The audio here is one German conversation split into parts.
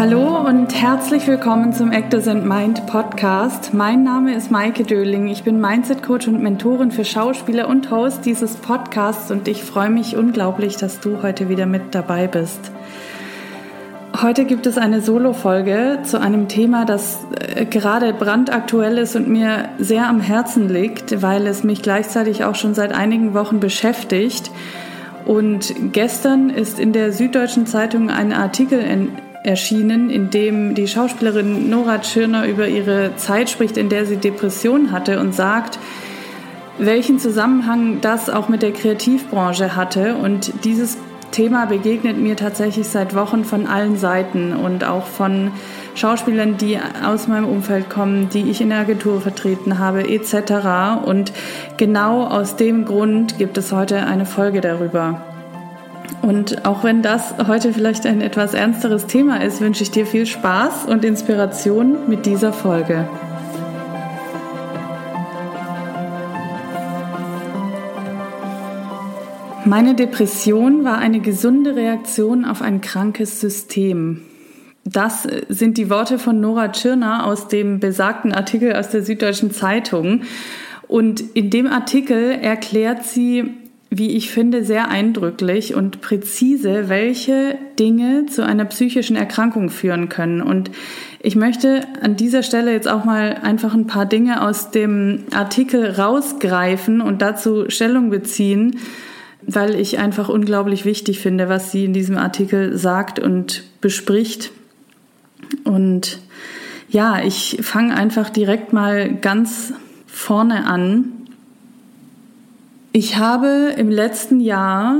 Hallo und herzlich willkommen zum Actors and Mind Podcast. Mein Name ist Maike Döling. Ich bin Mindset Coach und Mentorin für Schauspieler und Host dieses Podcasts und ich freue mich unglaublich, dass du heute wieder mit dabei bist. Heute gibt es eine Solo-Folge zu einem Thema, das äh, gerade brandaktuell ist und mir sehr am Herzen liegt, weil es mich gleichzeitig auch schon seit einigen Wochen beschäftigt. Und gestern ist in der Süddeutschen Zeitung ein Artikel erschienen, in dem die Schauspielerin Nora Tschirner über ihre Zeit spricht, in der sie Depressionen hatte und sagt, welchen Zusammenhang das auch mit der Kreativbranche hatte. Und dieses Thema begegnet mir tatsächlich seit Wochen von allen Seiten und auch von Schauspielern, die aus meinem Umfeld kommen, die ich in der Agentur vertreten habe, etc. Und genau aus dem Grund gibt es heute eine Folge darüber. Und auch wenn das heute vielleicht ein etwas ernsteres Thema ist, wünsche ich dir viel Spaß und Inspiration mit dieser Folge. Meine Depression war eine gesunde Reaktion auf ein krankes System. Das sind die Worte von Nora Tschirner aus dem besagten Artikel aus der Süddeutschen Zeitung. Und in dem Artikel erklärt sie, wie ich finde, sehr eindrücklich und präzise, welche Dinge zu einer psychischen Erkrankung führen können. Und ich möchte an dieser Stelle jetzt auch mal einfach ein paar Dinge aus dem Artikel rausgreifen und dazu Stellung beziehen, weil ich einfach unglaublich wichtig finde, was sie in diesem Artikel sagt und bespricht. Und ja, ich fange einfach direkt mal ganz vorne an ich habe im letzten Jahr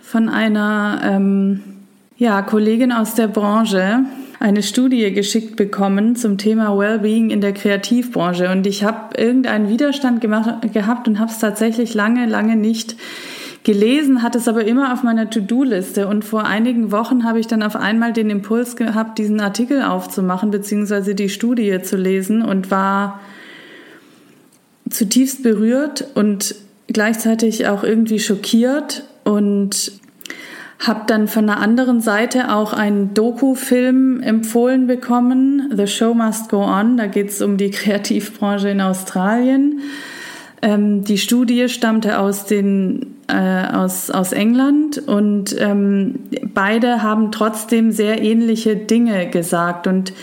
von einer ähm, ja, Kollegin aus der Branche eine Studie geschickt bekommen zum Thema Wellbeing in der Kreativbranche. Und ich habe irgendeinen Widerstand gemacht, gehabt und habe es tatsächlich lange, lange nicht gelesen, hatte es aber immer auf meiner To-Do-Liste. Und vor einigen Wochen habe ich dann auf einmal den Impuls gehabt, diesen Artikel aufzumachen, beziehungsweise die Studie zu lesen und war zutiefst berührt und gleichzeitig auch irgendwie schockiert und habe dann von einer anderen Seite auch einen Doku-Film empfohlen bekommen, The Show Must Go On. Da geht es um die Kreativbranche in Australien. Ähm, die Studie stammte aus, den, äh, aus, aus England und ähm, beide haben trotzdem sehr ähnliche Dinge gesagt. Und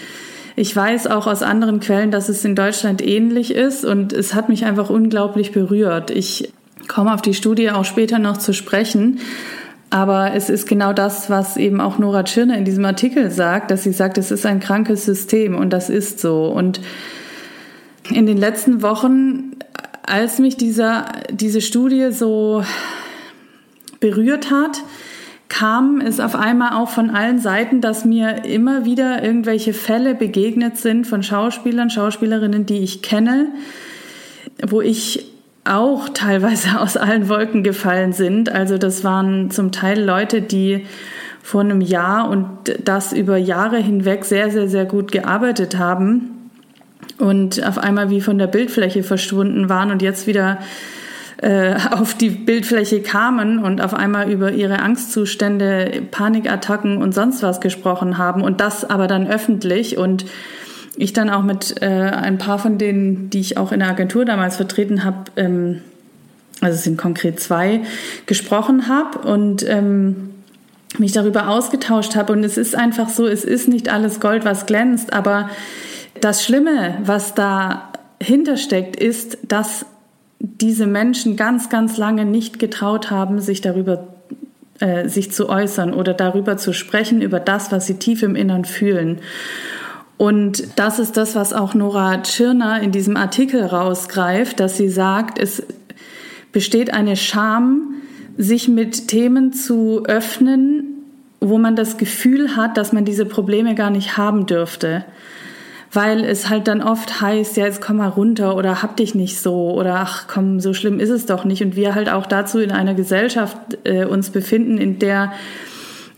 ich weiß auch aus anderen Quellen, dass es in Deutschland ähnlich ist und es hat mich einfach unglaublich berührt. Ich komme auf die Studie auch später noch zu sprechen. Aber es ist genau das, was eben auch Nora Tschirner in diesem Artikel sagt, dass sie sagt, es ist ein krankes System und das ist so. Und in den letzten Wochen, als mich dieser, diese Studie so berührt hat, kam es auf einmal auch von allen Seiten, dass mir immer wieder irgendwelche Fälle begegnet sind von Schauspielern, Schauspielerinnen, die ich kenne, wo ich auch teilweise aus allen Wolken gefallen sind. Also das waren zum Teil Leute, die vor einem Jahr und das über Jahre hinweg sehr, sehr, sehr gut gearbeitet haben und auf einmal wie von der Bildfläche verschwunden waren und jetzt wieder äh, auf die Bildfläche kamen und auf einmal über ihre Angstzustände, Panikattacken und sonst was gesprochen haben und das aber dann öffentlich und ich dann auch mit äh, ein paar von denen, die ich auch in der Agentur damals vertreten habe, ähm, also es sind konkret zwei, gesprochen habe und ähm, mich darüber ausgetauscht habe. Und es ist einfach so, es ist nicht alles Gold, was glänzt, aber das Schlimme, was dahinter steckt, ist, dass diese Menschen ganz, ganz lange nicht getraut haben, sich darüber äh, sich zu äußern oder darüber zu sprechen, über das, was sie tief im Innern fühlen. Und das ist das, was auch Nora Tschirner in diesem Artikel rausgreift, dass sie sagt, es besteht eine Scham, sich mit Themen zu öffnen, wo man das Gefühl hat, dass man diese Probleme gar nicht haben dürfte. Weil es halt dann oft heißt, ja, jetzt komm mal runter oder hab dich nicht so oder ach komm, so schlimm ist es doch nicht. Und wir halt auch dazu in einer Gesellschaft äh, uns befinden, in der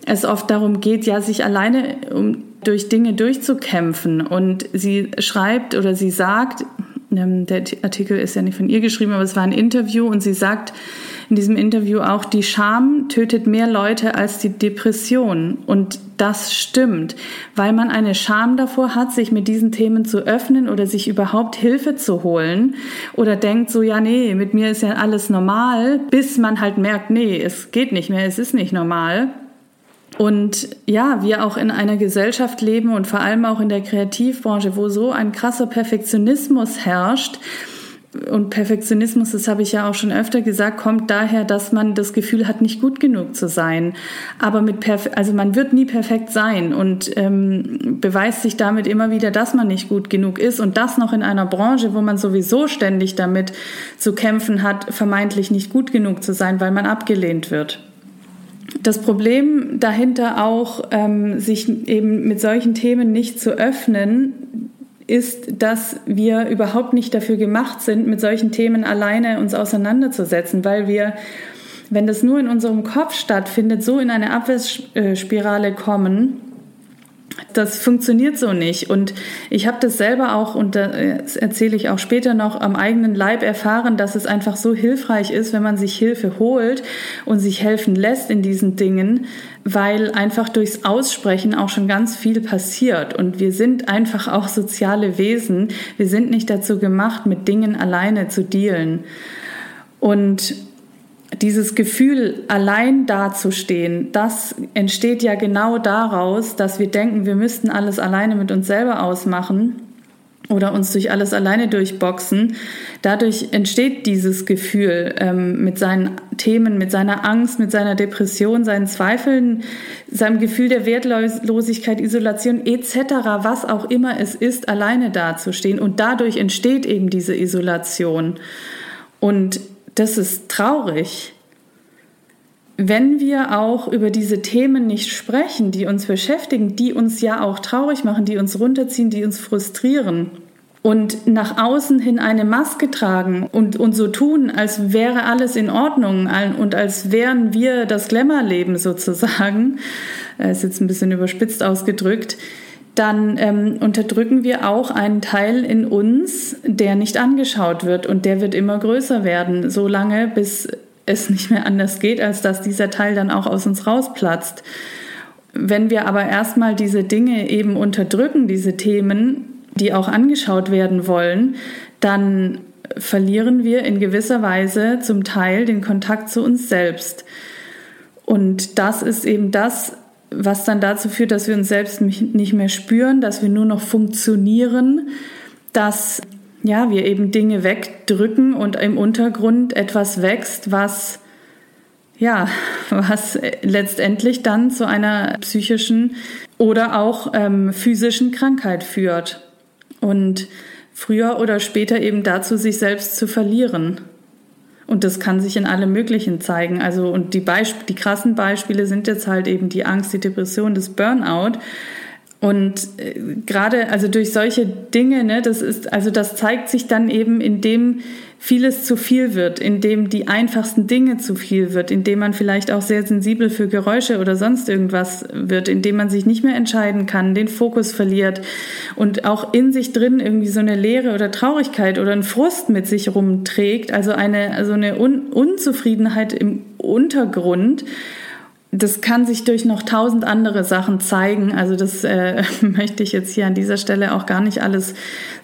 es oft darum geht, ja, sich alleine um, durch Dinge durchzukämpfen. Und sie schreibt oder sie sagt, Ähm, der Artikel ist ja nicht von ihr geschrieben, aber es war ein Interview und sie sagt in diesem Interview auch, die Scham tötet mehr Leute als die Depression. Und das stimmt, weil man eine Scham davor hat, sich mit diesen Themen zu öffnen oder sich überhaupt Hilfe zu holen oder denkt so, ja, nee, mit mir ist ja alles normal, bis man halt merkt, nee, es geht nicht mehr, es ist nicht normal. Und ja, wir auch in einer Gesellschaft leben und vor allem auch in der Kreativbranche, wo so ein krasser Perfektionismus herrscht. Und Perfektionismus, das habe ich ja auch schon öfter gesagt, kommt daher, dass man das Gefühl hat, nicht gut genug zu sein. Aber mit Perfe also man wird nie perfekt sein und ähm, beweist sich damit immer wieder, dass man nicht gut genug ist und das noch in einer Branche, wo man sowieso ständig damit zu kämpfen hat, vermeintlich nicht gut genug zu sein, weil man abgelehnt wird das Problem dahinter auch, ähm, sich eben mit solchen Themen nicht zu öffnen, ist, dass wir überhaupt nicht dafür gemacht sind, mit solchen Themen alleine uns auseinanderzusetzen, weil wir, wenn das nur in unserem Kopf stattfindet, so in eine Abwärtsspirale kommen, das funktioniert so nicht. Und ich habe das selber auch, und das erzähle ich auch später noch, am eigenen Leib erfahren, dass es einfach so hilfreich ist, wenn man sich Hilfe holt und sich helfen lässt in diesen Dingen, weil einfach durchs Aussprechen auch schon ganz viel passiert. Und wir sind einfach auch soziale Wesen. Wir sind nicht dazu gemacht, mit Dingen alleine zu dealen. Und dieses Gefühl, allein dazustehen, das entsteht ja genau daraus, dass wir denken, wir müssten alles alleine mit uns selber ausmachen oder uns durch alles alleine durchboxen. Dadurch entsteht dieses Gefühl ähm, mit seinen Themen, mit seiner Angst, mit seiner Depression, seinen Zweifeln, seinem Gefühl der Wertlosigkeit, Isolation etc., was auch immer es ist, alleine dazustehen. Und dadurch entsteht eben diese Isolation. Und das ist traurig. Wenn wir auch über diese Themen nicht sprechen, die uns beschäftigen, die uns ja auch traurig machen, die uns runterziehen, die uns frustrieren und nach außen hin eine Maske tragen und, und so tun, als wäre alles in Ordnung und als wären wir das Glamour-Leben sozusagen, äh, ist jetzt ein bisschen überspitzt ausgedrückt, dann ähm, unterdrücken wir auch einen Teil in uns, der nicht angeschaut wird und der wird immer größer werden, so lange bis es nicht mehr anders geht, als dass dieser Teil dann auch aus uns rausplatzt. Wenn wir aber erstmal diese Dinge eben unterdrücken, diese Themen, die auch angeschaut werden wollen, dann verlieren wir in gewisser Weise zum Teil den Kontakt zu uns selbst. Und das ist eben das, was dann dazu führt, dass wir uns selbst nicht mehr spüren, dass wir nur noch funktionieren, dass ja, wir eben Dinge wegdrücken und im Untergrund etwas wächst, was ja, was letztendlich dann zu einer psychischen oder auch ähm, physischen Krankheit führt und früher oder später eben dazu, sich selbst zu verlieren. Und das kann sich in allem Möglichen zeigen. Also, und die, Beisp die krassen Beispiele sind jetzt halt eben die Angst, die Depression, das Burnout. Und äh, gerade also durch solche Dinge, ne, das ist also das zeigt sich dann eben, indem vieles zu viel wird, indem die einfachsten Dinge zu viel wird, indem man vielleicht auch sehr sensibel für Geräusche oder sonst irgendwas wird, indem man sich nicht mehr entscheiden kann, den Fokus verliert und auch in sich drin irgendwie so eine Leere oder Traurigkeit oder ein Frust mit sich rumträgt, also eine also eine Un Unzufriedenheit im Untergrund das kann sich durch noch tausend andere Sachen zeigen. Also das äh, möchte ich jetzt hier an dieser Stelle auch gar nicht alles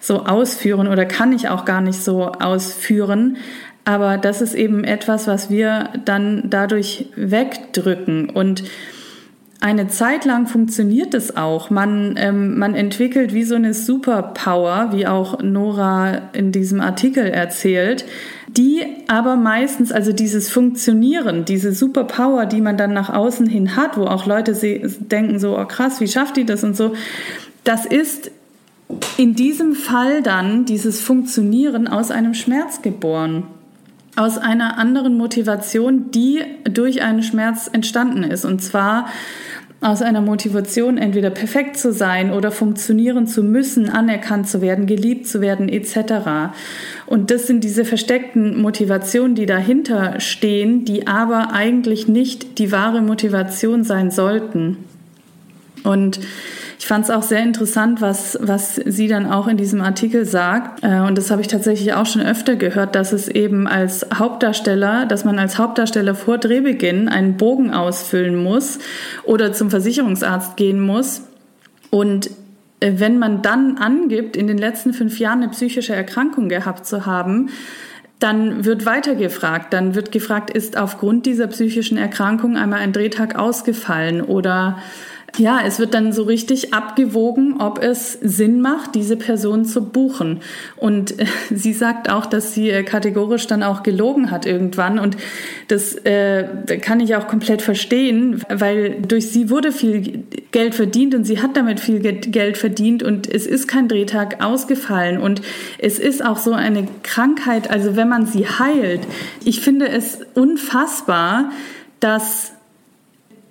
so ausführen oder kann ich auch gar nicht so ausführen. Aber das ist eben etwas, was wir dann dadurch wegdrücken. Und eine Zeit lang funktioniert es auch. Man, ähm, man entwickelt wie so eine Superpower, wie auch Nora in diesem Artikel erzählt, die aber meistens, also dieses Funktionieren, diese Superpower, die man dann nach außen hin hat, wo auch Leute denken so, oh krass, wie schafft die das und so, das ist in diesem Fall dann dieses Funktionieren aus einem Schmerz geboren aus einer anderen Motivation, die durch einen Schmerz entstanden ist. Und zwar aus einer Motivation, entweder perfekt zu sein oder funktionieren zu müssen, anerkannt zu werden, geliebt zu werden, etc. Und das sind diese versteckten Motivationen, die dahinter stehen, die aber eigentlich nicht die wahre Motivation sein sollten. Und ich fand es auch sehr interessant, was, was sie dann auch in diesem Artikel sagt. Äh, und das habe ich tatsächlich auch schon öfter gehört, dass es eben als Hauptdarsteller, dass man als Hauptdarsteller vor Drehbeginn einen Bogen ausfüllen muss oder zum Versicherungsarzt gehen muss. Und äh, wenn man dann angibt, in den letzten fünf Jahren eine psychische Erkrankung gehabt zu haben, dann wird weitergefragt. Dann wird gefragt, ist aufgrund dieser psychischen Erkrankung einmal ein Drehtag ausgefallen oder ja, es wird dann so richtig abgewogen, ob es Sinn macht, diese Person zu buchen. Und äh, sie sagt auch, dass sie äh, kategorisch dann auch gelogen hat irgendwann. Und das äh, kann ich auch komplett verstehen, weil durch sie wurde viel Geld verdient und sie hat damit viel Geld verdient und es ist kein Drehtag ausgefallen. Und es ist auch so eine Krankheit, also wenn man sie heilt, ich finde es unfassbar, dass,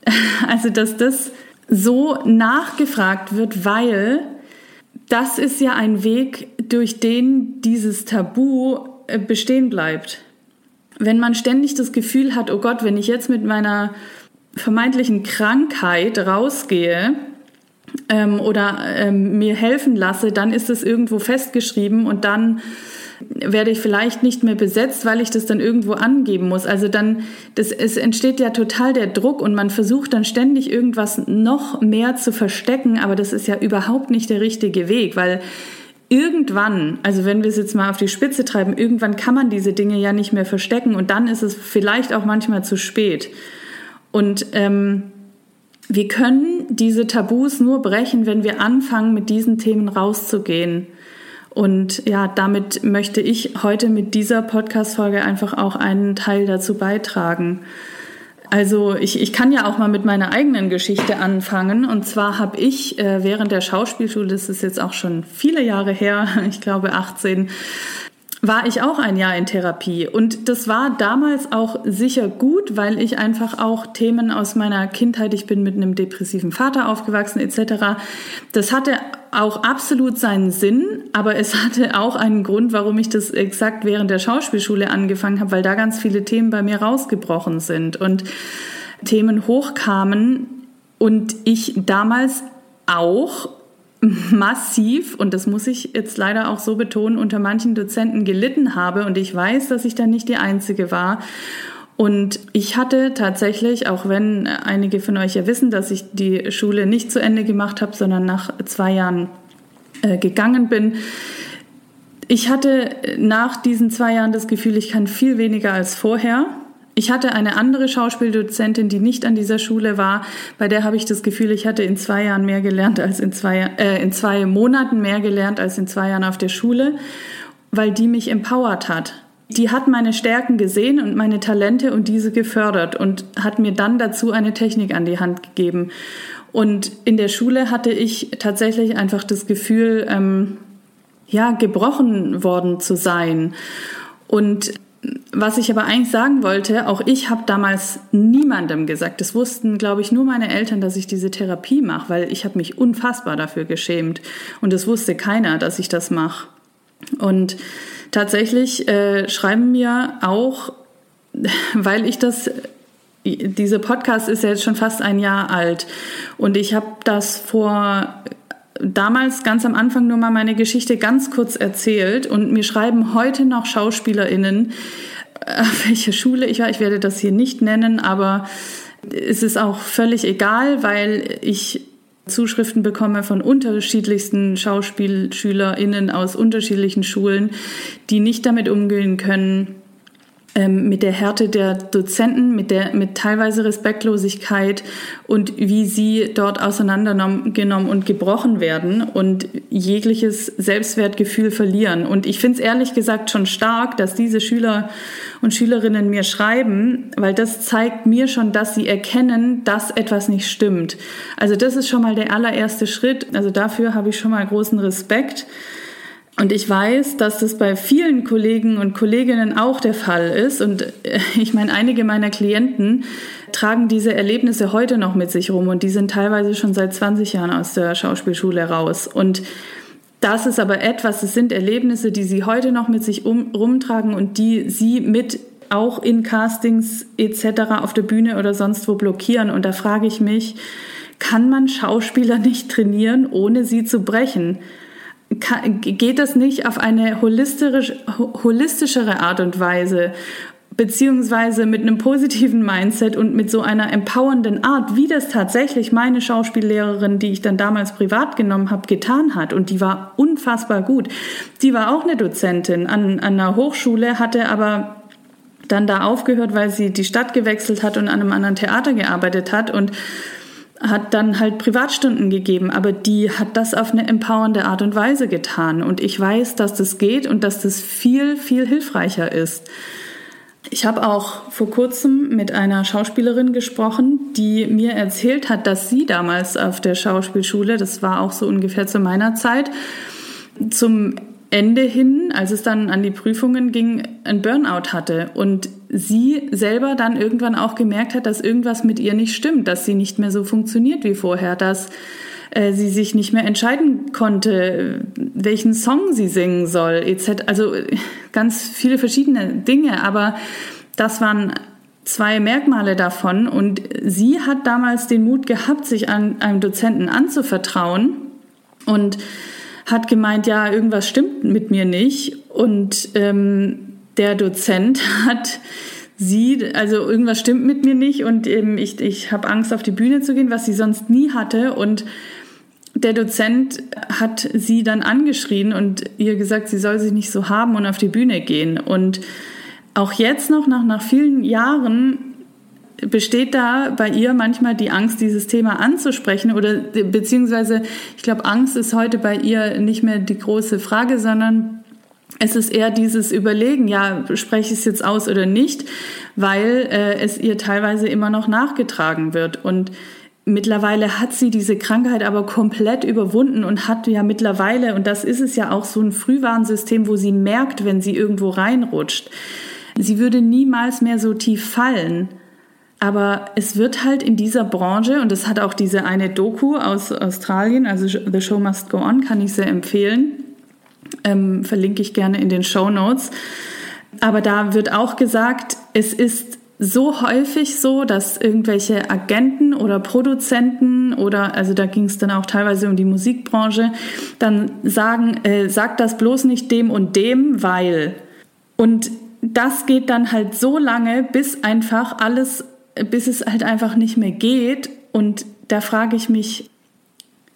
also dass das so nachgefragt wird, weil das ist ja ein Weg, durch den dieses Tabu äh, bestehen bleibt. Wenn man ständig das Gefühl hat, oh Gott, wenn ich jetzt mit meiner vermeintlichen Krankheit rausgehe ähm, oder ähm, mir helfen lasse, dann ist es irgendwo festgeschrieben und dann werde ich vielleicht nicht mehr besetzt, weil ich das dann irgendwo angeben muss. Also dann, das, es entsteht ja total der Druck und man versucht dann ständig irgendwas noch mehr zu verstecken, aber das ist ja überhaupt nicht der richtige Weg, weil irgendwann, also wenn wir es jetzt mal auf die Spitze treiben, irgendwann kann man diese Dinge ja nicht mehr verstecken und dann ist es vielleicht auch manchmal zu spät. Und ähm, wir können diese Tabus nur brechen, wenn wir anfangen, mit diesen Themen rauszugehen. Und ja, damit möchte ich heute mit dieser Podcast-Folge einfach auch einen Teil dazu beitragen. Also ich, ich kann ja auch mal mit meiner eigenen Geschichte anfangen. Und zwar habe ich äh, während der Schauspielschule, das ist jetzt auch schon viele Jahre her, ich glaube 18, war ich auch ein Jahr in Therapie. Und das war damals auch sicher gut, weil ich einfach auch Themen aus meiner Kindheit, ich bin mit einem depressiven Vater aufgewachsen etc., das hatte auch absolut seinen Sinn, aber es hatte auch einen Grund, warum ich das exakt während der Schauspielschule angefangen habe, weil da ganz viele Themen bei mir rausgebrochen sind und Themen hochkamen und ich damals auch massiv, und das muss ich jetzt leider auch so betonen, unter manchen Dozenten gelitten habe. Und ich weiß, dass ich da nicht die Einzige war. Und ich hatte tatsächlich, auch wenn einige von euch ja wissen, dass ich die Schule nicht zu Ende gemacht habe, sondern nach zwei Jahren äh, gegangen bin, ich hatte nach diesen zwei Jahren das Gefühl, ich kann viel weniger als vorher. Ich hatte eine andere Schauspieldozentin, die nicht an dieser Schule war. Bei der habe ich das Gefühl, ich hatte in zwei Jahren mehr gelernt als in zwei, äh, in zwei Monaten mehr gelernt als in zwei Jahren auf der Schule, weil die mich empowert hat. Die hat meine Stärken gesehen und meine Talente und diese gefördert und hat mir dann dazu eine Technik an die Hand gegeben. Und in der Schule hatte ich tatsächlich einfach das Gefühl, ähm, ja, gebrochen worden zu sein. Und was ich aber eigentlich sagen wollte, auch ich habe damals niemandem gesagt, das wussten, glaube ich, nur meine Eltern, dass ich diese Therapie mache, weil ich habe mich unfassbar dafür geschämt und es wusste keiner, dass ich das mache. Und tatsächlich äh, schreiben mir auch, weil ich das dieser Podcast ist ja jetzt schon fast ein Jahr alt und ich habe das vor damals ganz am Anfang nur mal meine Geschichte ganz kurz erzählt und mir schreiben heute noch SchauspielerInnen, auf welche Schule ich war. Ich werde das hier nicht nennen, aber es ist auch völlig egal, weil ich Zuschriften bekomme von unterschiedlichsten SchauspielschülerInnen aus unterschiedlichen Schulen, die nicht damit umgehen können, ähm, mit der Härte der Dozenten, mit der mit teilweise Respektlosigkeit und wie sie dort auseinandergenommen und gebrochen werden und jegliches Selbstwertgefühl verlieren. Und ich finde es ehrlich gesagt schon stark, dass diese Schüler und Schülerinnen mir schreiben, weil das zeigt mir schon, dass sie erkennen, dass etwas nicht stimmt. Also das ist schon mal der allererste Schritt. Also dafür habe ich schon mal großen Respekt. Und ich weiß, dass das bei vielen Kollegen und Kolleginnen auch der Fall ist. Und äh, ich meine, einige meiner Klienten tragen diese Erlebnisse heute noch mit sich rum und die sind teilweise schon seit 20 Jahren aus der Schauspielschule raus. Und das ist aber etwas, es sind Erlebnisse, die sie heute noch mit sich um, rumtragen und die sie mit auch in Castings etc. auf der Bühne oder sonst wo blockieren. Und da frage ich mich, kann man Schauspieler nicht trainieren, ohne sie zu brechen. Geht das nicht auf eine holistisch, holistischere Art und Weise? beziehungsweise mit einem positiven Mindset und mit so einer empowernden Art, wie das tatsächlich meine Schauspiellehrerin, die ich dann damals privat genommen habe, getan hat. Und die war unfassbar gut. Die war auch eine Dozentin an, an einer Hochschule, hatte aber dann da aufgehört, weil sie die Stadt gewechselt hat und an einem anderen Theater gearbeitet hat und hat dann halt Privatstunden gegeben, aber die hat das auf eine empowernde Art und Weise getan. Und ich weiß, dass das geht und dass das viel, viel hilfreicher ist. Ich habe auch vor kurzem mit einer Schauspielerin gesprochen, die mir erzählt hat, dass sie damals auf der Schauspielschule, das war auch so ungefähr zu meiner Zeit, zum Ende hin, als es dann an die Prüfungen ging, ein Burnout hatte und sie selber dann irgendwann auch gemerkt hat, dass irgendwas mit ihr nicht stimmt, dass sie nicht mehr so funktioniert wie vorher, dass äh, sie sich nicht mehr entscheiden konnte, welchen Song sie singen soll, etc. Also ganz viele verschiedene Dinge, aber das waren zwei Merkmale davon und sie hat damals den Mut gehabt, sich an einem Dozenten anzuvertrauen und hat gemeint, ja, irgendwas stimmt mit mir nicht und ähm, der Dozent hat sie, also irgendwas stimmt mit mir nicht und ähm, ich, ich habe Angst auf die Bühne zu gehen, was sie sonst nie hatte und der Dozent hat sie dann angeschrien und ihr gesagt, sie soll sich nicht so haben und auf die Bühne gehen. Und auch jetzt noch, nach, nach vielen Jahren, besteht da bei ihr manchmal die Angst, dieses Thema anzusprechen oder beziehungsweise, ich glaube, Angst ist heute bei ihr nicht mehr die große Frage, sondern es ist eher dieses Überlegen, ja, spreche ich es jetzt aus oder nicht, weil äh, es ihr teilweise immer noch nachgetragen wird. Und Mittlerweile hat sie diese Krankheit aber komplett überwunden und hat ja mittlerweile, und das ist es ja auch so ein Frühwarnsystem, wo sie merkt, wenn sie irgendwo reinrutscht. Sie würde niemals mehr so tief fallen. Aber es wird halt in dieser Branche, und das hat auch diese eine Doku aus Australien, also The Show Must Go On, kann ich sehr empfehlen. Ähm, verlinke ich gerne in den Show Notes. Aber da wird auch gesagt, es ist so häufig so, dass irgendwelche Agenten oder Produzenten oder, also da ging es dann auch teilweise um die Musikbranche, dann sagen, äh, sag das bloß nicht dem und dem, weil. Und das geht dann halt so lange, bis einfach alles, bis es halt einfach nicht mehr geht. Und da frage ich mich,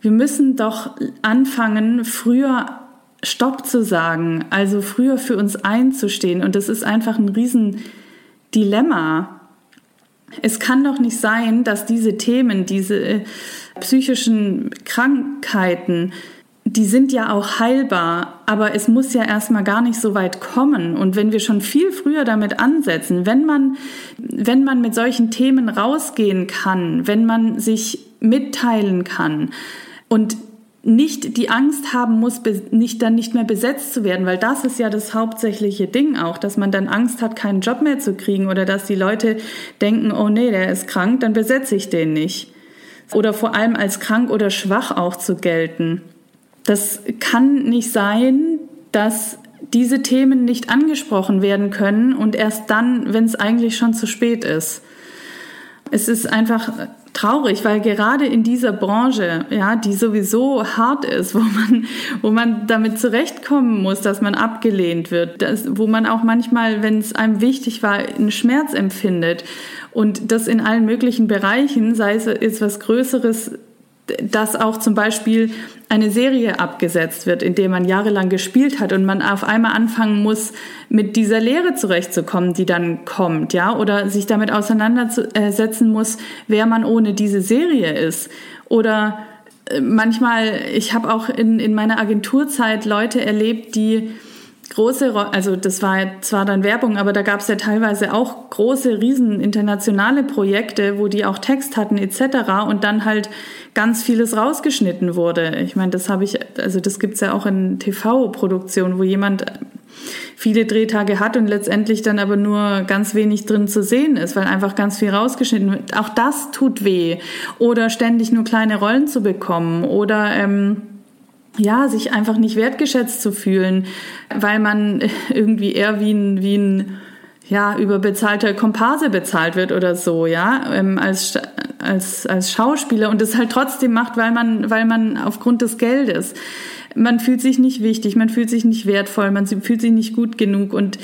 wir müssen doch anfangen, früher Stopp zu sagen, also früher für uns einzustehen. Und das ist einfach ein riesen Dilemma. Es kann doch nicht sein, dass diese Themen, diese psychischen Krankheiten, die sind ja auch heilbar, aber es muss ja erstmal gar nicht so weit kommen. Und wenn wir schon viel früher damit ansetzen, wenn man, wenn man mit solchen Themen rausgehen kann, wenn man sich mitteilen kann und nicht die Angst haben muss, nicht dann nicht mehr besetzt zu werden, weil das ist ja das hauptsächliche Ding auch, dass man dann Angst hat, keinen Job mehr zu kriegen oder dass die Leute denken, oh nee, der ist krank, dann besetze ich den nicht. Oder vor allem als krank oder schwach auch zu gelten. Das kann nicht sein, dass diese Themen nicht angesprochen werden können und erst dann, wenn es eigentlich schon zu spät ist. Es ist einfach traurig, weil gerade in dieser Branche, ja, die sowieso hart ist, wo man, wo man damit zurechtkommen muss, dass man abgelehnt wird, das, wo man auch manchmal, wenn es einem wichtig war, einen Schmerz empfindet und das in allen möglichen Bereichen, sei es jetzt was Größeres, dass auch zum Beispiel eine Serie abgesetzt wird, in der man jahrelang gespielt hat und man auf einmal anfangen muss, mit dieser Lehre zurechtzukommen, die dann kommt, ja, oder sich damit auseinandersetzen muss, wer man ohne diese Serie ist. Oder äh, manchmal, ich habe auch in, in meiner Agenturzeit Leute erlebt, die große, also das war zwar dann Werbung, aber da gab es ja teilweise auch große, riesen internationale Projekte, wo die auch Text hatten etc. und dann halt ganz vieles rausgeschnitten wurde. Ich meine, das habe ich, also das gibt's ja auch in TV-Produktionen, wo jemand viele Drehtage hat und letztendlich dann aber nur ganz wenig drin zu sehen ist, weil einfach ganz viel rausgeschnitten wird. Auch das tut weh. Oder ständig nur kleine Rollen zu bekommen oder ähm, ja, sich einfach nicht wertgeschätzt zu fühlen, weil man irgendwie eher wie ein, wie ein ja, überbezahlter Komparse bezahlt wird oder so, ja, ähm, als als, als Schauspieler und es halt trotzdem macht, weil man, weil man aufgrund des Geldes. Man fühlt sich nicht wichtig, man fühlt sich nicht wertvoll, man fühlt sich nicht gut genug und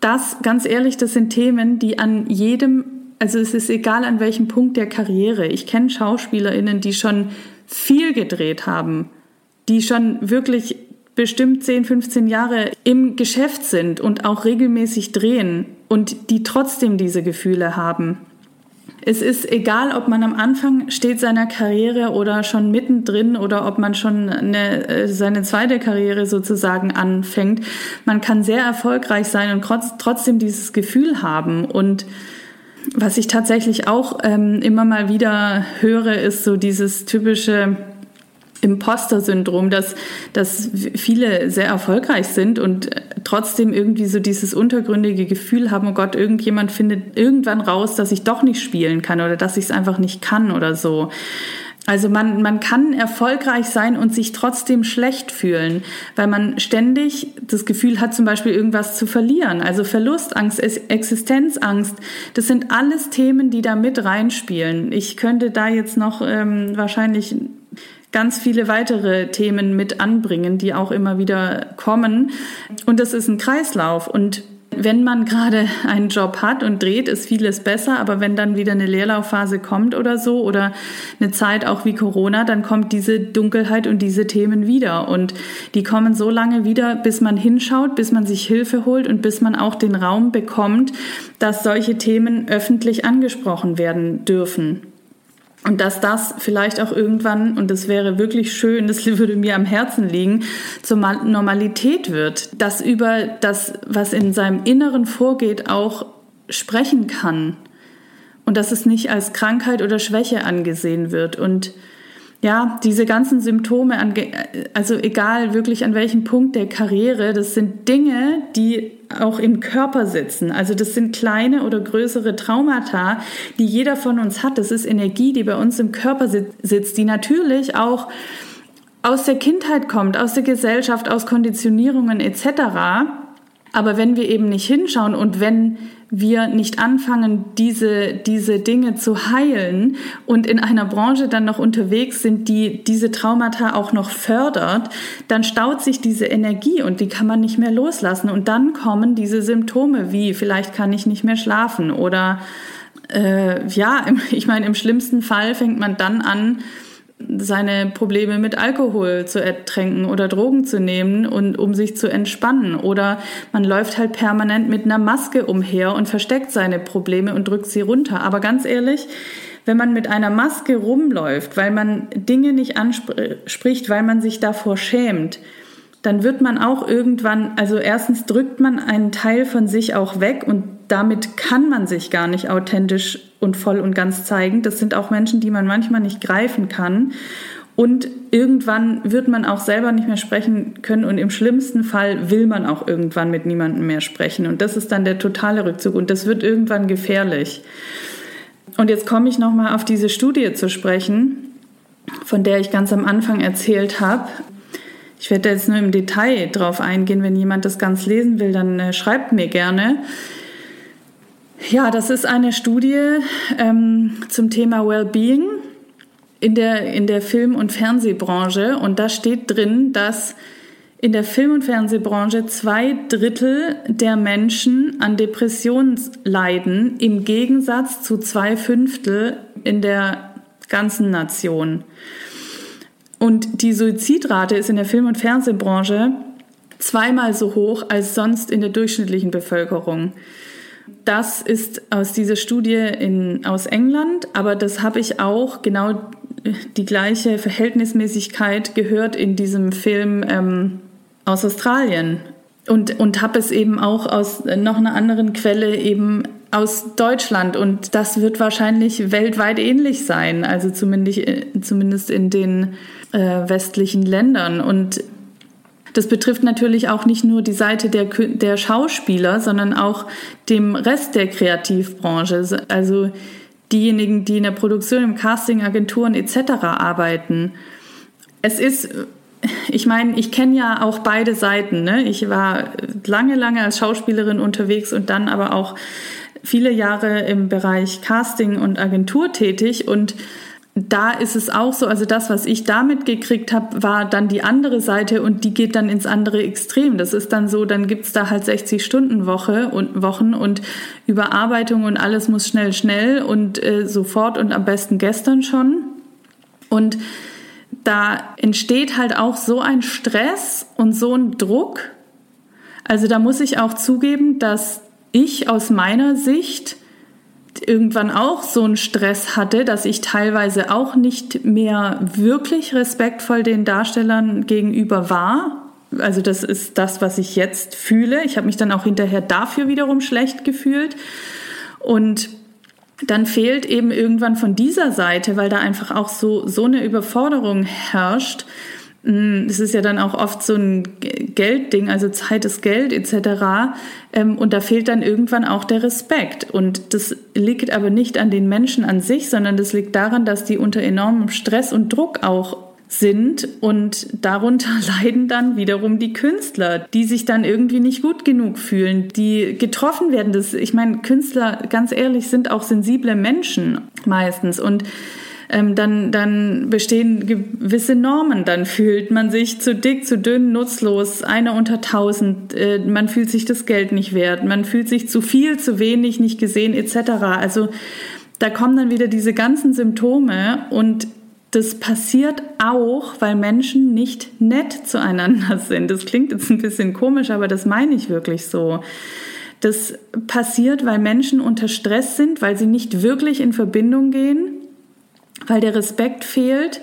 das, ganz ehrlich, das sind Themen, die an jedem, also es ist egal an welchem Punkt der Karriere. Ich kenne SchauspielerInnen, die schon viel gedreht haben, die schon wirklich bestimmt 10, 15 Jahre im Geschäft sind und auch regelmäßig drehen und die trotzdem diese Gefühle haben. Es ist egal, ob man am Anfang steht seiner Karriere oder schon mittendrin oder ob man schon eine, äh, seine zweite Karriere sozusagen anfängt. Man kann sehr erfolgreich sein und trotzdem dieses Gefühl haben. Und was ich tatsächlich auch ähm, immer mal wieder höre, ist so dieses typische, Imposter-Syndrom, dass, dass viele sehr erfolgreich sind und trotzdem irgendwie so dieses untergründige Gefühl haben, oh Gott, irgendjemand findet irgendwann raus, dass ich doch nicht spielen kann oder dass ich es einfach nicht kann oder so. Also man, man kann erfolgreich sein und sich trotzdem schlecht fühlen, weil man ständig das Gefühl hat, zum Beispiel irgendwas zu verlieren. Also Verlustangst, Existenzangst, das sind alles Themen, die da mit reinspielen. Ich könnte da jetzt noch ähm, wahrscheinlich ganz viele weitere Themen mit anbringen, die auch immer wieder kommen. Und das ist ein Kreislauf. Und wenn man gerade einen Job hat und dreht, ist vieles besser, aber wenn dann wieder eine Leerlaufphase kommt oder so oder eine Zeit auch wie Corona, dann kommt diese Dunkelheit und diese Themen wieder und die kommen so lange wieder, bis man hinschaut, bis man sich Hilfe holt und bis man auch den Raum bekommt, dass solche Themen öffentlich angesprochen werden dürfen. Und dass das vielleicht auch irgendwann, und das wäre wirklich schön, das würde mir am Herzen liegen, zur Normalität wird, dass über das, was in seinem Inneren vorgeht, auch sprechen kann. Und dass es nicht als Krankheit oder Schwäche angesehen wird. Und ja, diese ganzen Symptome, also egal wirklich an welchem Punkt der Karriere, das sind Dinge, die auch im Körper sitzen. Also das sind kleine oder größere Traumata, die jeder von uns hat. Das ist Energie, die bei uns im Körper sitzt, die natürlich auch aus der Kindheit kommt, aus der Gesellschaft, aus Konditionierungen etc. Aber wenn wir eben nicht hinschauen und wenn wir nicht anfangen, diese, diese Dinge zu heilen und in einer Branche dann noch unterwegs sind, die diese Traumata auch noch fördert, dann staut sich diese Energie und die kann man nicht mehr loslassen. Und dann kommen diese Symptome wie vielleicht kann ich nicht mehr schlafen oder äh, ja, ich meine, im schlimmsten Fall fängt man dann an, seine Probleme mit Alkohol zu ertränken oder Drogen zu nehmen und um sich zu entspannen. Oder man läuft halt permanent mit einer Maske umher und versteckt seine Probleme und drückt sie runter. Aber ganz ehrlich, wenn man mit einer Maske rumläuft, weil man Dinge nicht anspricht, weil man sich davor schämt, dann wird man auch irgendwann, also erstens drückt man einen Teil von sich auch weg und damit kann man sich gar nicht authentisch und voll und ganz zeigen. Das sind auch Menschen, die man manchmal nicht greifen kann. Und irgendwann wird man auch selber nicht mehr sprechen können und im schlimmsten Fall will man auch irgendwann mit niemandem mehr sprechen. Und das ist dann der totale Rückzug und das wird irgendwann gefährlich. Und jetzt komme ich nochmal auf diese Studie zu sprechen, von der ich ganz am Anfang erzählt habe. Ich werde jetzt nur im Detail drauf eingehen. Wenn jemand das ganz lesen will, dann äh, schreibt mir gerne. Ja, das ist eine Studie ähm, zum Thema Wellbeing in der, in der Film- und Fernsehbranche. Und da steht drin, dass in der Film- und Fernsehbranche zwei Drittel der Menschen an Depressionen leiden, im Gegensatz zu zwei Fünftel in der ganzen Nation. Und die Suizidrate ist in der Film- und Fernsehbranche zweimal so hoch als sonst in der durchschnittlichen Bevölkerung. Das ist aus dieser Studie in, aus England, aber das habe ich auch genau die gleiche Verhältnismäßigkeit gehört in diesem Film ähm, aus Australien. Und, und habe es eben auch aus noch einer anderen Quelle eben aus Deutschland. Und das wird wahrscheinlich weltweit ähnlich sein, also zumindest, zumindest in den äh, westlichen Ländern. Und das betrifft natürlich auch nicht nur die Seite der, der Schauspieler, sondern auch dem Rest der Kreativbranche, also diejenigen, die in der Produktion, im Casting, Agenturen etc. arbeiten. Es ist, ich meine, ich kenne ja auch beide Seiten. Ne? Ich war lange, lange als Schauspielerin unterwegs und dann aber auch viele Jahre im Bereich Casting und Agentur tätig und da ist es auch so, also das, was ich damit gekriegt habe, war dann die andere Seite und die geht dann ins andere Extrem. Das ist dann so, dann gibt's da halt 60 Stunden Woche und Wochen und Überarbeitung und alles muss schnell, schnell und äh, sofort und am besten gestern schon. Und da entsteht halt auch so ein Stress und so ein Druck. Also da muss ich auch zugeben, dass ich aus meiner Sicht irgendwann auch so einen Stress hatte, dass ich teilweise auch nicht mehr wirklich respektvoll den Darstellern gegenüber war. Also das ist das, was ich jetzt fühle. Ich habe mich dann auch hinterher dafür wiederum schlecht gefühlt. Und dann fehlt eben irgendwann von dieser Seite, weil da einfach auch so, so eine Überforderung herrscht, es ist ja dann auch oft so ein Geldding, also Zeit ist Geld etc. Ähm, und da fehlt dann irgendwann auch der Respekt. Und das liegt aber nicht an den Menschen an sich, sondern das liegt daran, dass die unter enormem Stress und Druck auch sind und darunter leiden dann wiederum die Künstler, die sich dann irgendwie nicht gut genug fühlen, die getroffen werden. Das, ich meine, Künstler, ganz ehrlich, sind auch sensible Menschen meistens und ähm, dann, dann bestehen gewisse Normen. Dann fühlt man sich zu dick, zu dünn, nutzlos, einer unter tausend. Äh, man fühlt sich das Geld nicht wert. Man fühlt sich zu viel, zu wenig, nicht gesehen etc. Also da kommen dann wieder diese ganzen Symptome und das passiert auch, weil Menschen nicht nett zueinander sind. Das klingt jetzt ein bisschen komisch, aber das meine ich wirklich so. Das passiert, weil Menschen unter Stress sind, weil sie nicht wirklich in Verbindung gehen weil der Respekt fehlt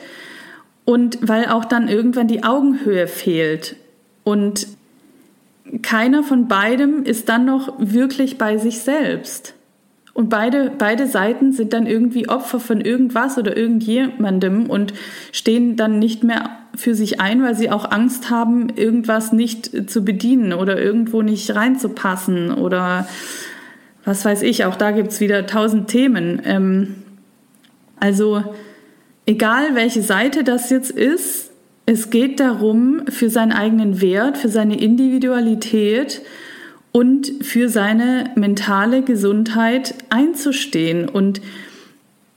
und weil auch dann irgendwann die Augenhöhe fehlt. Und keiner von beidem ist dann noch wirklich bei sich selbst. Und beide, beide Seiten sind dann irgendwie Opfer von irgendwas oder irgendjemandem und stehen dann nicht mehr für sich ein, weil sie auch Angst haben, irgendwas nicht zu bedienen oder irgendwo nicht reinzupassen oder was weiß ich, auch da gibt's wieder tausend Themen. Ähm, also egal welche Seite das jetzt ist, es geht darum, für seinen eigenen Wert, für seine Individualität und für seine mentale Gesundheit einzustehen. Und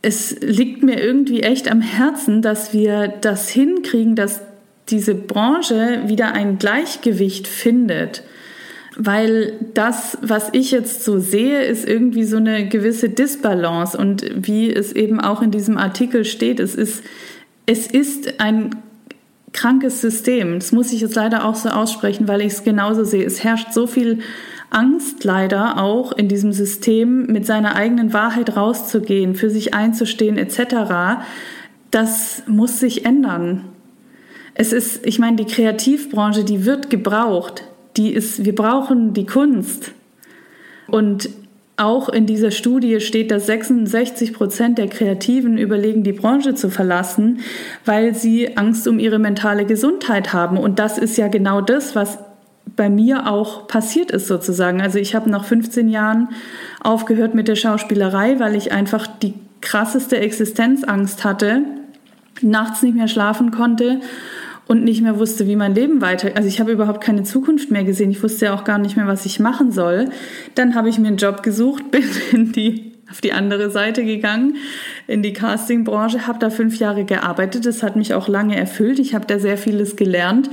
es liegt mir irgendwie echt am Herzen, dass wir das hinkriegen, dass diese Branche wieder ein Gleichgewicht findet weil das, was ich jetzt so sehe, ist irgendwie so eine gewisse Disbalance und wie es eben auch in diesem Artikel steht, es ist, es ist ein krankes System. Das muss ich jetzt leider auch so aussprechen, weil ich es genauso sehe. Es herrscht so viel Angst leider auch in diesem System, mit seiner eigenen Wahrheit rauszugehen, für sich einzustehen etc. Das muss sich ändern. Es ist, ich meine, die Kreativbranche, die wird gebraucht die ist, wir brauchen die Kunst. Und auch in dieser Studie steht, dass 66 Prozent der Kreativen überlegen, die Branche zu verlassen, weil sie Angst um ihre mentale Gesundheit haben. Und das ist ja genau das, was bei mir auch passiert ist sozusagen. Also ich habe nach 15 Jahren aufgehört mit der Schauspielerei, weil ich einfach die krasseste Existenzangst hatte, nachts nicht mehr schlafen konnte und nicht mehr wusste, wie mein Leben weiter. Also ich habe überhaupt keine Zukunft mehr gesehen. Ich wusste ja auch gar nicht mehr, was ich machen soll. Dann habe ich mir einen Job gesucht, bin in die auf die andere Seite gegangen, in die Castingbranche, habe da fünf Jahre gearbeitet. Das hat mich auch lange erfüllt. Ich habe da sehr vieles gelernt.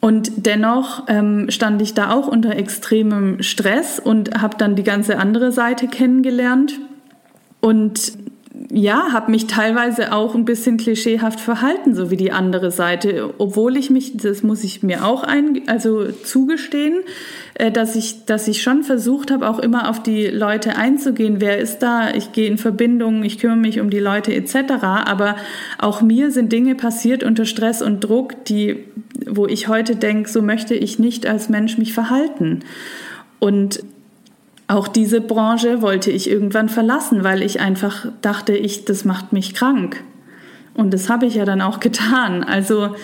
Und dennoch ähm, stand ich da auch unter extremem Stress und habe dann die ganze andere Seite kennengelernt. Und ja, habe mich teilweise auch ein bisschen klischeehaft verhalten, so wie die andere Seite, obwohl ich mich, das muss ich mir auch ein, also zugestehen, äh, dass ich, dass ich schon versucht habe, auch immer auf die Leute einzugehen. Wer ist da? Ich gehe in Verbindung, ich kümmere mich um die Leute etc. Aber auch mir sind Dinge passiert unter Stress und Druck, die, wo ich heute denke, so möchte ich nicht als Mensch mich verhalten. Und auch diese Branche wollte ich irgendwann verlassen, weil ich einfach dachte, ich, das macht mich krank. Und das habe ich ja dann auch getan. Also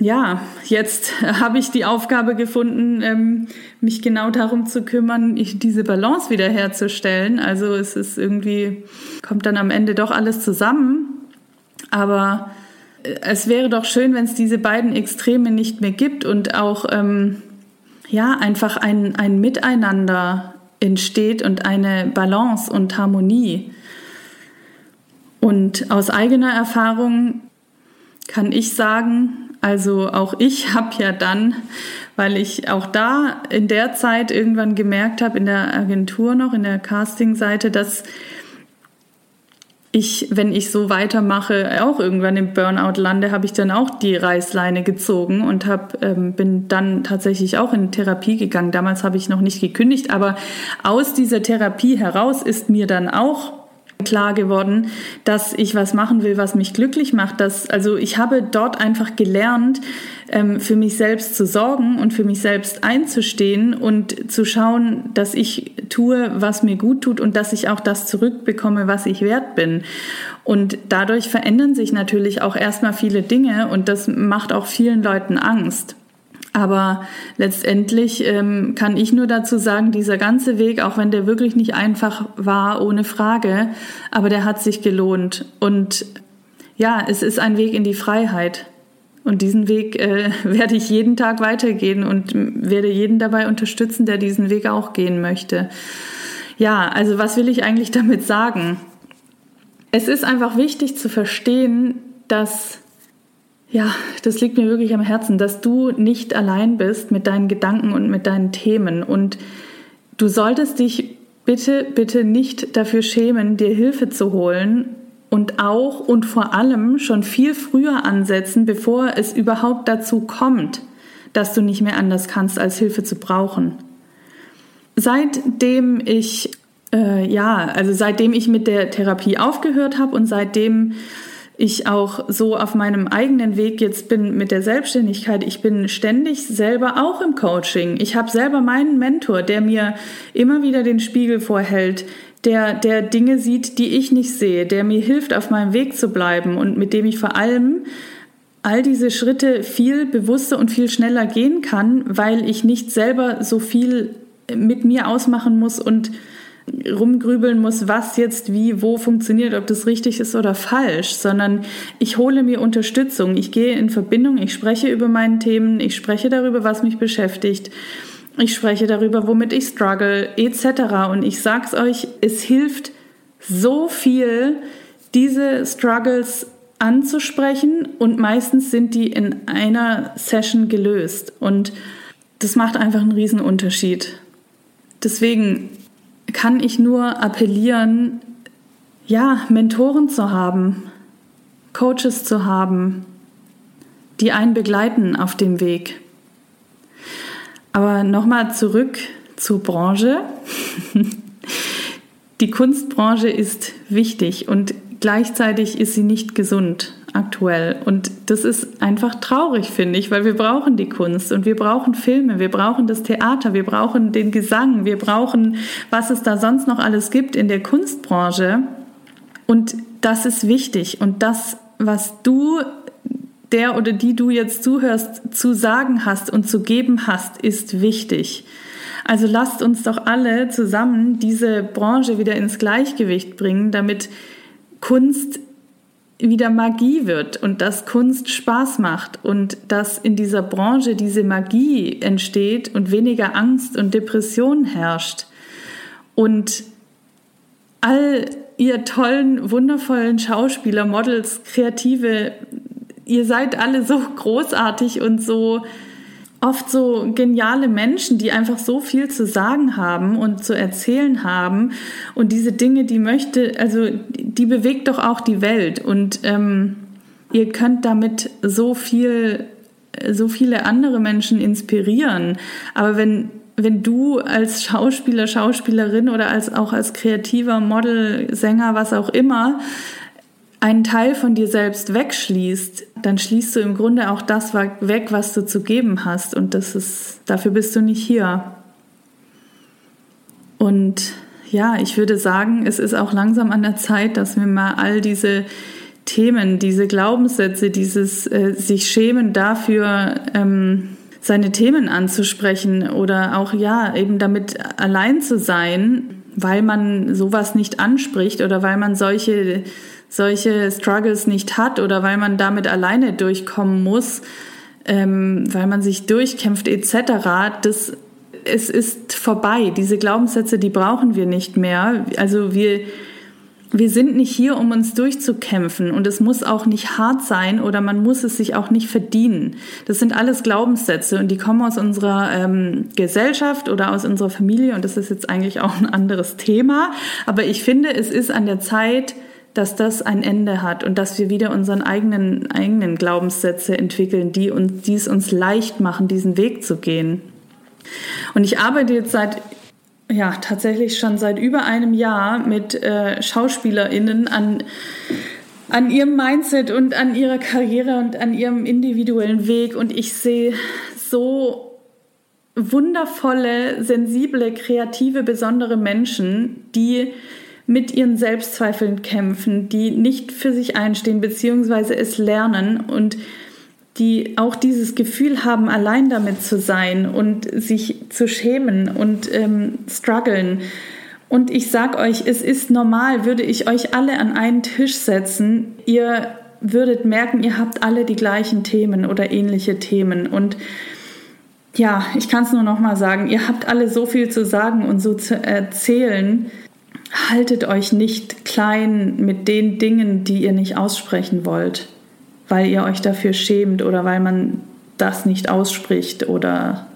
ja, jetzt habe ich die Aufgabe gefunden, ähm, mich genau darum zu kümmern, diese Balance wiederherzustellen. Also es ist irgendwie, kommt dann am Ende doch alles zusammen. Aber äh, es wäre doch schön, wenn es diese beiden Extreme nicht mehr gibt und auch ähm, ja, einfach ein, ein Miteinander entsteht und eine Balance und Harmonie. Und aus eigener Erfahrung kann ich sagen, also auch ich habe ja dann, weil ich auch da in der Zeit irgendwann gemerkt habe, in der Agentur noch, in der Casting-Seite, dass ich, wenn ich so weitermache, auch irgendwann im Burnout lande, habe ich dann auch die Reißleine gezogen und hab, ähm, bin dann tatsächlich auch in Therapie gegangen. Damals habe ich noch nicht gekündigt, aber aus dieser Therapie heraus ist mir dann auch klar geworden, dass ich was machen will, was mich glücklich macht. Dass, also ich habe dort einfach gelernt, ähm, für mich selbst zu sorgen und für mich selbst einzustehen und zu schauen, dass ich tue, was mir gut tut und dass ich auch das zurückbekomme, was ich wert bin. Und dadurch verändern sich natürlich auch erstmal viele Dinge und das macht auch vielen Leuten Angst. Aber letztendlich ähm, kann ich nur dazu sagen, dieser ganze Weg, auch wenn der wirklich nicht einfach war, ohne Frage, aber der hat sich gelohnt. Und ja, es ist ein Weg in die Freiheit. Und diesen Weg äh, werde ich jeden Tag weitergehen und werde jeden dabei unterstützen, der diesen Weg auch gehen möchte. Ja, also was will ich eigentlich damit sagen? Es ist einfach wichtig zu verstehen, dass ja, das liegt mir wirklich am Herzen, dass du nicht allein bist mit deinen Gedanken und mit deinen Themen. Und du solltest dich bitte, bitte nicht dafür schämen, dir Hilfe zu holen und auch und vor allem schon viel früher ansetzen, bevor es überhaupt dazu kommt, dass du nicht mehr anders kannst, als Hilfe zu brauchen. Seitdem ich äh, ja, also seitdem ich mit der Therapie aufgehört habe und seitdem ich auch so auf meinem eigenen Weg jetzt bin mit der Selbstständigkeit. Ich bin ständig selber auch im Coaching. Ich habe selber meinen Mentor, der mir immer wieder den Spiegel vorhält, der, der Dinge sieht, die ich nicht sehe, der mir hilft, auf meinem Weg zu bleiben und mit dem ich vor allem all diese Schritte viel bewusster und viel schneller gehen kann, weil ich nicht selber so viel mit mir ausmachen muss und rumgrübeln muss, was jetzt wie, wo funktioniert, ob das richtig ist oder falsch, sondern ich hole mir Unterstützung, ich gehe in Verbindung, ich spreche über meine Themen, ich spreche darüber, was mich beschäftigt, ich spreche darüber, womit ich struggle, etc. Und ich sag's euch, es hilft so viel, diese Struggles anzusprechen und meistens sind die in einer Session gelöst und das macht einfach einen riesen Unterschied. Deswegen kann ich nur appellieren, ja, Mentoren zu haben, Coaches zu haben, die einen begleiten auf dem Weg. Aber nochmal zurück zur Branche. Die Kunstbranche ist wichtig und gleichzeitig ist sie nicht gesund aktuell. Und das ist einfach traurig, finde ich, weil wir brauchen die Kunst und wir brauchen Filme, wir brauchen das Theater, wir brauchen den Gesang, wir brauchen, was es da sonst noch alles gibt in der Kunstbranche. Und das ist wichtig. Und das, was du, der oder die du jetzt zuhörst, zu sagen hast und zu geben hast, ist wichtig. Also lasst uns doch alle zusammen diese Branche wieder ins Gleichgewicht bringen, damit Kunst wieder Magie wird und dass Kunst Spaß macht und dass in dieser Branche diese Magie entsteht und weniger Angst und Depression herrscht. Und all ihr tollen, wundervollen Schauspieler, Models, Kreative, ihr seid alle so großartig und so oft so geniale Menschen, die einfach so viel zu sagen haben und zu erzählen haben. Und diese Dinge, die möchte, also die bewegt doch auch die Welt. Und ähm, ihr könnt damit so viel, so viele andere Menschen inspirieren. Aber wenn wenn du als Schauspieler, Schauspielerin oder als auch als kreativer Model, Sänger, was auch immer, einen Teil von dir selbst wegschließt, dann schließt du im Grunde auch das weg, was du zu geben hast. Und das ist, dafür bist du nicht hier. Und ja, ich würde sagen, es ist auch langsam an der Zeit, dass wir mal all diese Themen, diese Glaubenssätze, dieses äh, sich schämen dafür, ähm, seine Themen anzusprechen oder auch ja, eben damit allein zu sein, weil man sowas nicht anspricht oder weil man solche solche Struggles nicht hat oder weil man damit alleine durchkommen muss, ähm, weil man sich durchkämpft etc., das es ist vorbei. Diese Glaubenssätze, die brauchen wir nicht mehr. Also wir, wir sind nicht hier, um uns durchzukämpfen und es muss auch nicht hart sein oder man muss es sich auch nicht verdienen. Das sind alles Glaubenssätze und die kommen aus unserer ähm, Gesellschaft oder aus unserer Familie und das ist jetzt eigentlich auch ein anderes Thema. Aber ich finde, es ist an der Zeit, dass das ein Ende hat und dass wir wieder unseren eigenen, eigenen Glaubenssätze entwickeln, die, uns, die es uns leicht machen, diesen Weg zu gehen. Und ich arbeite jetzt seit ja, tatsächlich schon seit über einem Jahr mit äh, SchauspielerInnen an, an ihrem Mindset und an ihrer Karriere und an ihrem individuellen Weg. Und ich sehe so wundervolle, sensible, kreative, besondere Menschen, die mit ihren Selbstzweifeln kämpfen, die nicht für sich einstehen, beziehungsweise es lernen und die auch dieses Gefühl haben, allein damit zu sein und sich zu schämen und ähm, strugglen. Und ich sag euch, es ist normal, würde ich euch alle an einen Tisch setzen, ihr würdet merken, ihr habt alle die gleichen Themen oder ähnliche Themen. Und ja, ich kann es nur noch mal sagen, ihr habt alle so viel zu sagen und so zu erzählen haltet euch nicht klein mit den Dingen, die ihr nicht aussprechen wollt, weil ihr euch dafür schämt oder weil man das nicht ausspricht oder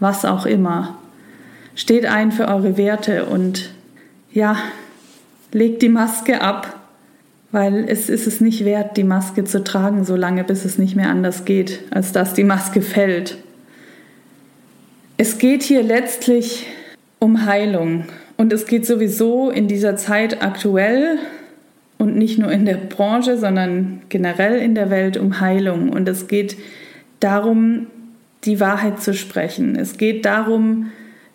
was auch immer. Steht ein für eure Werte und ja, legt die Maske ab, weil es ist es nicht wert, die Maske zu tragen, solange bis es nicht mehr anders geht, als dass die Maske fällt. Es geht hier letztlich um Heilung und es geht sowieso in dieser Zeit aktuell und nicht nur in der Branche, sondern generell in der Welt um Heilung. Und es geht darum, die Wahrheit zu sprechen. Es geht darum,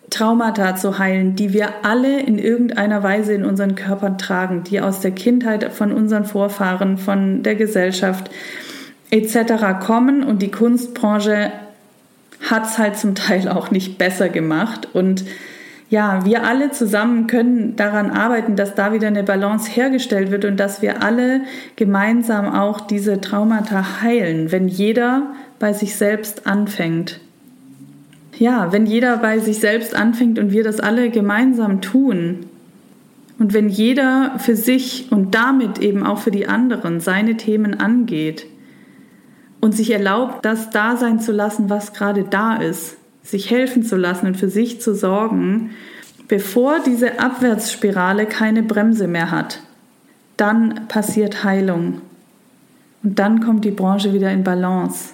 Traumata zu heilen, die wir alle in irgendeiner Weise in unseren Körpern tragen, die aus der Kindheit von unseren Vorfahren, von der Gesellschaft etc. kommen. Und die Kunstbranche hat es halt zum Teil auch nicht besser gemacht. Und ja, wir alle zusammen können daran arbeiten, dass da wieder eine Balance hergestellt wird und dass wir alle gemeinsam auch diese Traumata heilen, wenn jeder bei sich selbst anfängt. Ja, wenn jeder bei sich selbst anfängt und wir das alle gemeinsam tun. Und wenn jeder für sich und damit eben auch für die anderen seine Themen angeht und sich erlaubt, das da sein zu lassen, was gerade da ist, sich helfen zu lassen und für sich zu sorgen, bevor diese Abwärtsspirale keine Bremse mehr hat. Dann passiert Heilung. Und dann kommt die Branche wieder in Balance.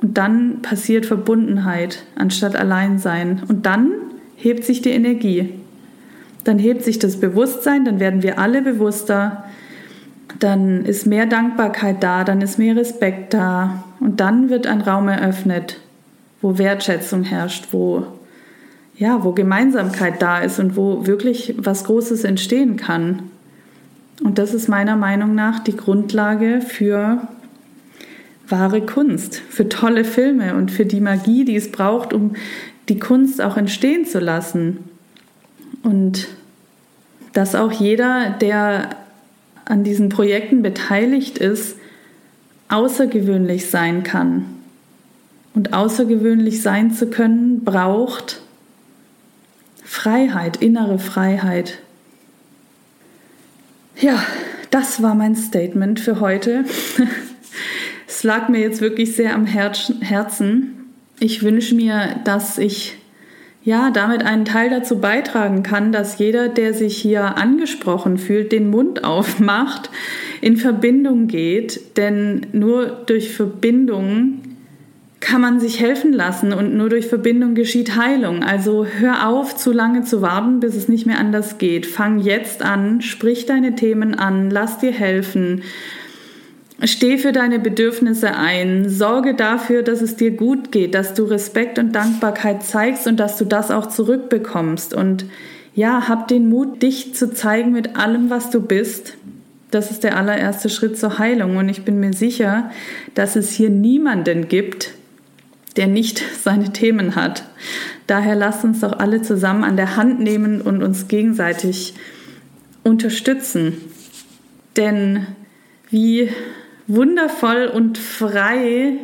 Und dann passiert Verbundenheit anstatt Alleinsein. Und dann hebt sich die Energie. Dann hebt sich das Bewusstsein, dann werden wir alle bewusster. Dann ist mehr Dankbarkeit da, dann ist mehr Respekt da. Und dann wird ein Raum eröffnet wo Wertschätzung herrscht, wo ja, wo Gemeinsamkeit da ist und wo wirklich was Großes entstehen kann. Und das ist meiner Meinung nach die Grundlage für wahre Kunst, für tolle Filme und für die Magie, die es braucht, um die Kunst auch entstehen zu lassen. Und dass auch jeder, der an diesen Projekten beteiligt ist, außergewöhnlich sein kann. Und außergewöhnlich sein zu können, braucht Freiheit, innere Freiheit. Ja, das war mein Statement für heute. es lag mir jetzt wirklich sehr am Herzen. Ich wünsche mir, dass ich ja damit einen Teil dazu beitragen kann, dass jeder, der sich hier angesprochen fühlt, den Mund aufmacht, in Verbindung geht. Denn nur durch Verbindung kann man sich helfen lassen und nur durch Verbindung geschieht Heilung. Also hör auf, zu lange zu warten, bis es nicht mehr anders geht. Fang jetzt an, sprich deine Themen an, lass dir helfen. Steh für deine Bedürfnisse ein, sorge dafür, dass es dir gut geht, dass du Respekt und Dankbarkeit zeigst und dass du das auch zurückbekommst. Und ja, hab den Mut, dich zu zeigen mit allem, was du bist. Das ist der allererste Schritt zur Heilung. Und ich bin mir sicher, dass es hier niemanden gibt, der nicht seine Themen hat. Daher lasst uns doch alle zusammen an der Hand nehmen und uns gegenseitig unterstützen. Denn wie wundervoll und frei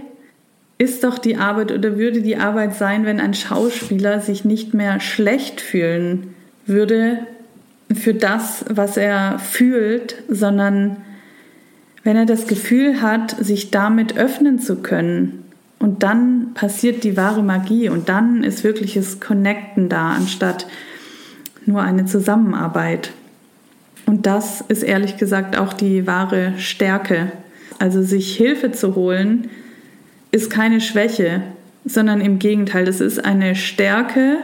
ist doch die Arbeit oder würde die Arbeit sein, wenn ein Schauspieler sich nicht mehr schlecht fühlen würde für das, was er fühlt, sondern wenn er das Gefühl hat, sich damit öffnen zu können. Und dann passiert die wahre Magie und dann ist wirkliches Connecten da, anstatt nur eine Zusammenarbeit. Und das ist ehrlich gesagt auch die wahre Stärke. Also sich Hilfe zu holen, ist keine Schwäche, sondern im Gegenteil, das ist eine Stärke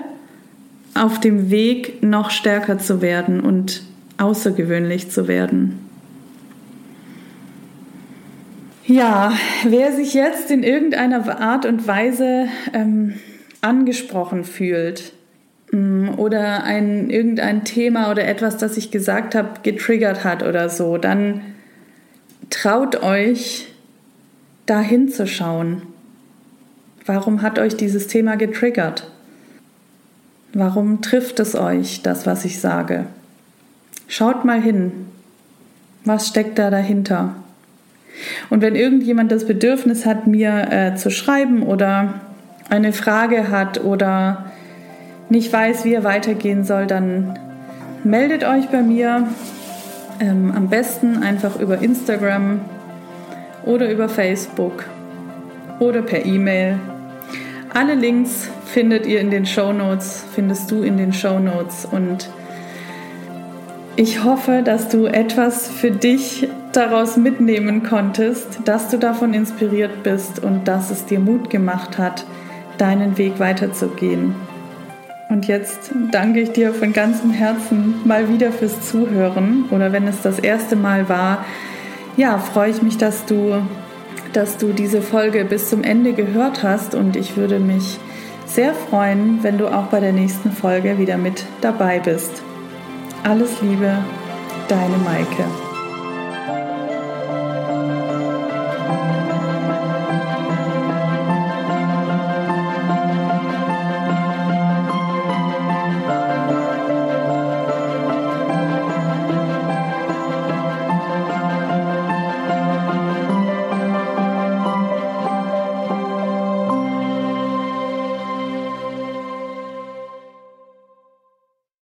auf dem Weg, noch stärker zu werden und außergewöhnlich zu werden. Ja, wer sich jetzt in irgendeiner Art und Weise ähm, angesprochen fühlt ähm, oder ein, irgendein Thema oder etwas, das ich gesagt habe, getriggert hat oder so, dann traut euch, da hinzuschauen. Warum hat euch dieses Thema getriggert? Warum trifft es euch, das, was ich sage? Schaut mal hin. Was steckt da dahinter? Und wenn irgendjemand das Bedürfnis hat, mir äh, zu schreiben oder eine Frage hat oder nicht weiß, wie er weitergehen soll, dann meldet euch bei mir. Ähm, am besten einfach über Instagram oder über Facebook oder per E-Mail. Alle Links findet ihr in den Show Notes, findest du in den Show Notes und ich hoffe, dass du etwas für dich daraus mitnehmen konntest, dass du davon inspiriert bist und dass es dir Mut gemacht hat, deinen Weg weiterzugehen. Und jetzt danke ich dir von ganzem Herzen mal wieder fürs Zuhören oder wenn es das erste Mal war, ja, freue ich mich, dass du, dass du diese Folge bis zum Ende gehört hast und ich würde mich sehr freuen, wenn du auch bei der nächsten Folge wieder mit dabei bist. Alles Liebe, deine Maike.